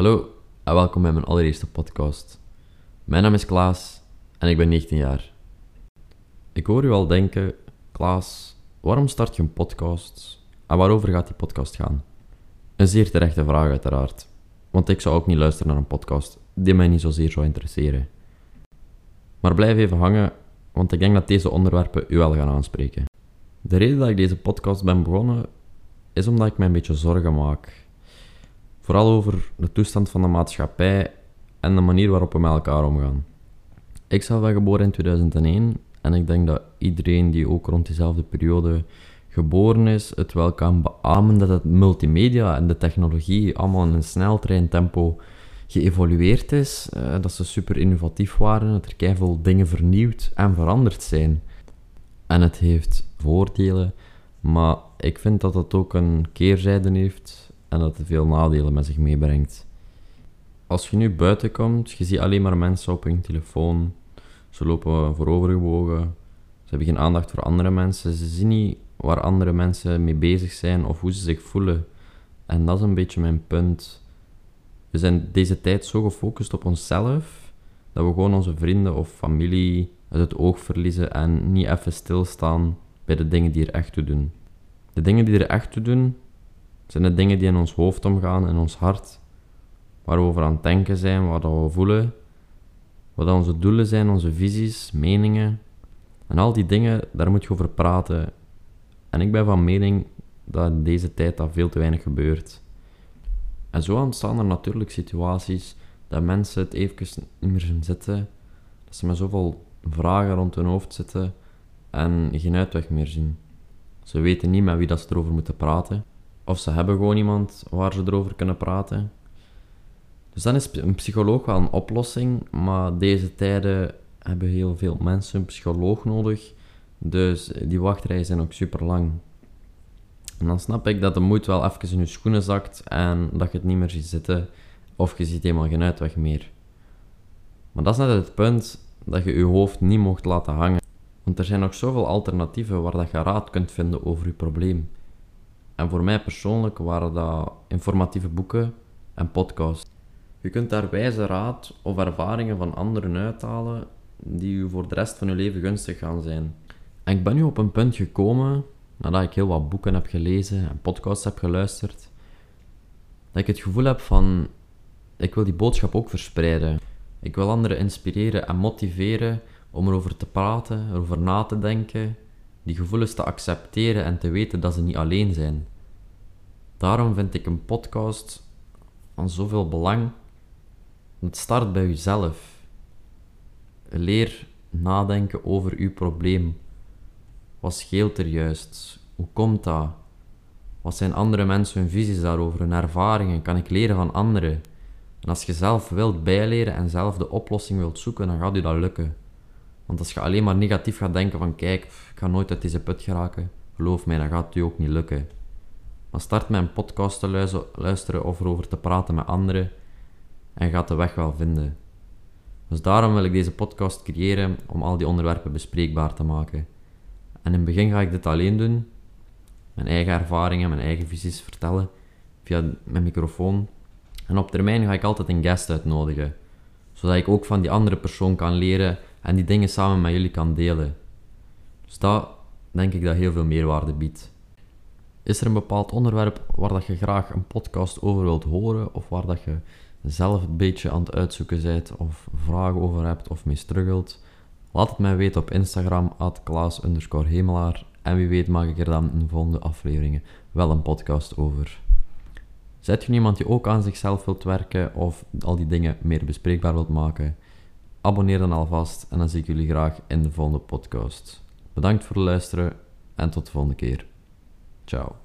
Hallo en welkom bij mijn allereerste podcast. Mijn naam is Klaas en ik ben 19 jaar. Ik hoor u al denken, Klaas, waarom start je een podcast en waarover gaat die podcast gaan? Een zeer terechte vraag uiteraard, want ik zou ook niet luisteren naar een podcast die mij niet zozeer zou interesseren. Maar blijf even hangen, want ik denk dat deze onderwerpen u wel gaan aanspreken. De reden dat ik deze podcast ben begonnen is omdat ik mij een beetje zorgen maak Vooral over de toestand van de maatschappij en de manier waarop we met elkaar omgaan. Ik zelf ben geboren in 2001 en ik denk dat iedereen die ook rond diezelfde periode geboren is, het wel kan beamen dat het multimedia en de technologie allemaal in een sneltreintempo geëvolueerd is, eh, dat ze super innovatief waren, dat er keihard dingen vernieuwd en veranderd zijn. En het heeft voordelen, maar ik vind dat het ook een keerzijde heeft en dat het veel nadelen met zich meebrengt. Als je nu buiten komt, je ziet alleen maar mensen op hun telefoon. Ze lopen voorovergebogen. Ze hebben geen aandacht voor andere mensen. Ze zien niet waar andere mensen mee bezig zijn of hoe ze zich voelen. En dat is een beetje mijn punt. We zijn deze tijd zo gefocust op onszelf dat we gewoon onze vrienden of familie uit het oog verliezen en niet even stilstaan bij de dingen die er echt toe doen. De dingen die er echt toe doen, zijn de dingen die in ons hoofd omgaan, in ons hart, waar we over aan het denken zijn, wat we voelen, wat onze doelen zijn, onze visies, meningen. En al die dingen, daar moet je over praten. En ik ben van mening dat in deze tijd dat veel te weinig gebeurt. En zo ontstaan er natuurlijk situaties dat mensen het even niet meer zien zitten, dat ze met zoveel vragen rond hun hoofd zitten en geen uitweg meer zien. Ze weten niet met wie dat ze erover moeten praten. Of ze hebben gewoon iemand waar ze erover kunnen praten. Dus dan is een psycholoog wel een oplossing, maar deze tijden hebben heel veel mensen een psycholoog nodig. Dus die wachtrijen zijn ook super lang. En dan snap ik dat de moed wel even in je schoenen zakt en dat je het niet meer ziet zitten of je ziet helemaal geen uitweg meer. Maar dat is net het punt dat je je hoofd niet mocht laten hangen. Want er zijn nog zoveel alternatieven waar dat je raad kunt vinden over je probleem. En voor mij persoonlijk waren dat informatieve boeken en podcasts. Je kunt daar wijze raad of ervaringen van anderen uithalen die je voor de rest van je leven gunstig gaan zijn. En ik ben nu op een punt gekomen, nadat ik heel wat boeken heb gelezen en podcasts heb geluisterd, dat ik het gevoel heb van, ik wil die boodschap ook verspreiden. Ik wil anderen inspireren en motiveren om erover te praten, erover na te denken, die gevoelens te accepteren en te weten dat ze niet alleen zijn. Daarom vind ik een podcast van zoveel belang. Het start bij jezelf. Leer nadenken over uw probleem. Wat scheelt er juist? Hoe komt dat? Wat zijn andere mensen hun visies daarover, hun ervaringen? Kan ik leren van anderen? En als je zelf wilt bijleren en zelf de oplossing wilt zoeken, dan gaat u dat lukken. Want als je alleen maar negatief gaat denken van kijk, ik ga nooit uit deze put geraken, geloof mij, dan gaat het u ook niet lukken. Maar start met een podcast te luisteren of erover te praten met anderen en gaat de weg wel vinden. Dus daarom wil ik deze podcast creëren om al die onderwerpen bespreekbaar te maken. En in het begin ga ik dit alleen doen, mijn eigen ervaringen, mijn eigen visies vertellen via mijn microfoon. En op termijn ga ik altijd een guest uitnodigen, zodat ik ook van die andere persoon kan leren en die dingen samen met jullie kan delen. Dus dat denk ik dat heel veel meerwaarde biedt. Is er een bepaald onderwerp waar dat je graag een podcast over wilt horen, of waar dat je zelf een beetje aan het uitzoeken bent, of vragen over hebt, of mee struggelt? Laat het mij weten op Instagram, at Klaas Hemelaar. En wie weet maak ik er dan in de volgende afleveringen wel een podcast over. Zet je iemand die ook aan zichzelf wilt werken, of al die dingen meer bespreekbaar wilt maken? Abonneer dan alvast en dan zie ik jullie graag in de volgende podcast. Bedankt voor het luisteren en tot de volgende keer. Ciao.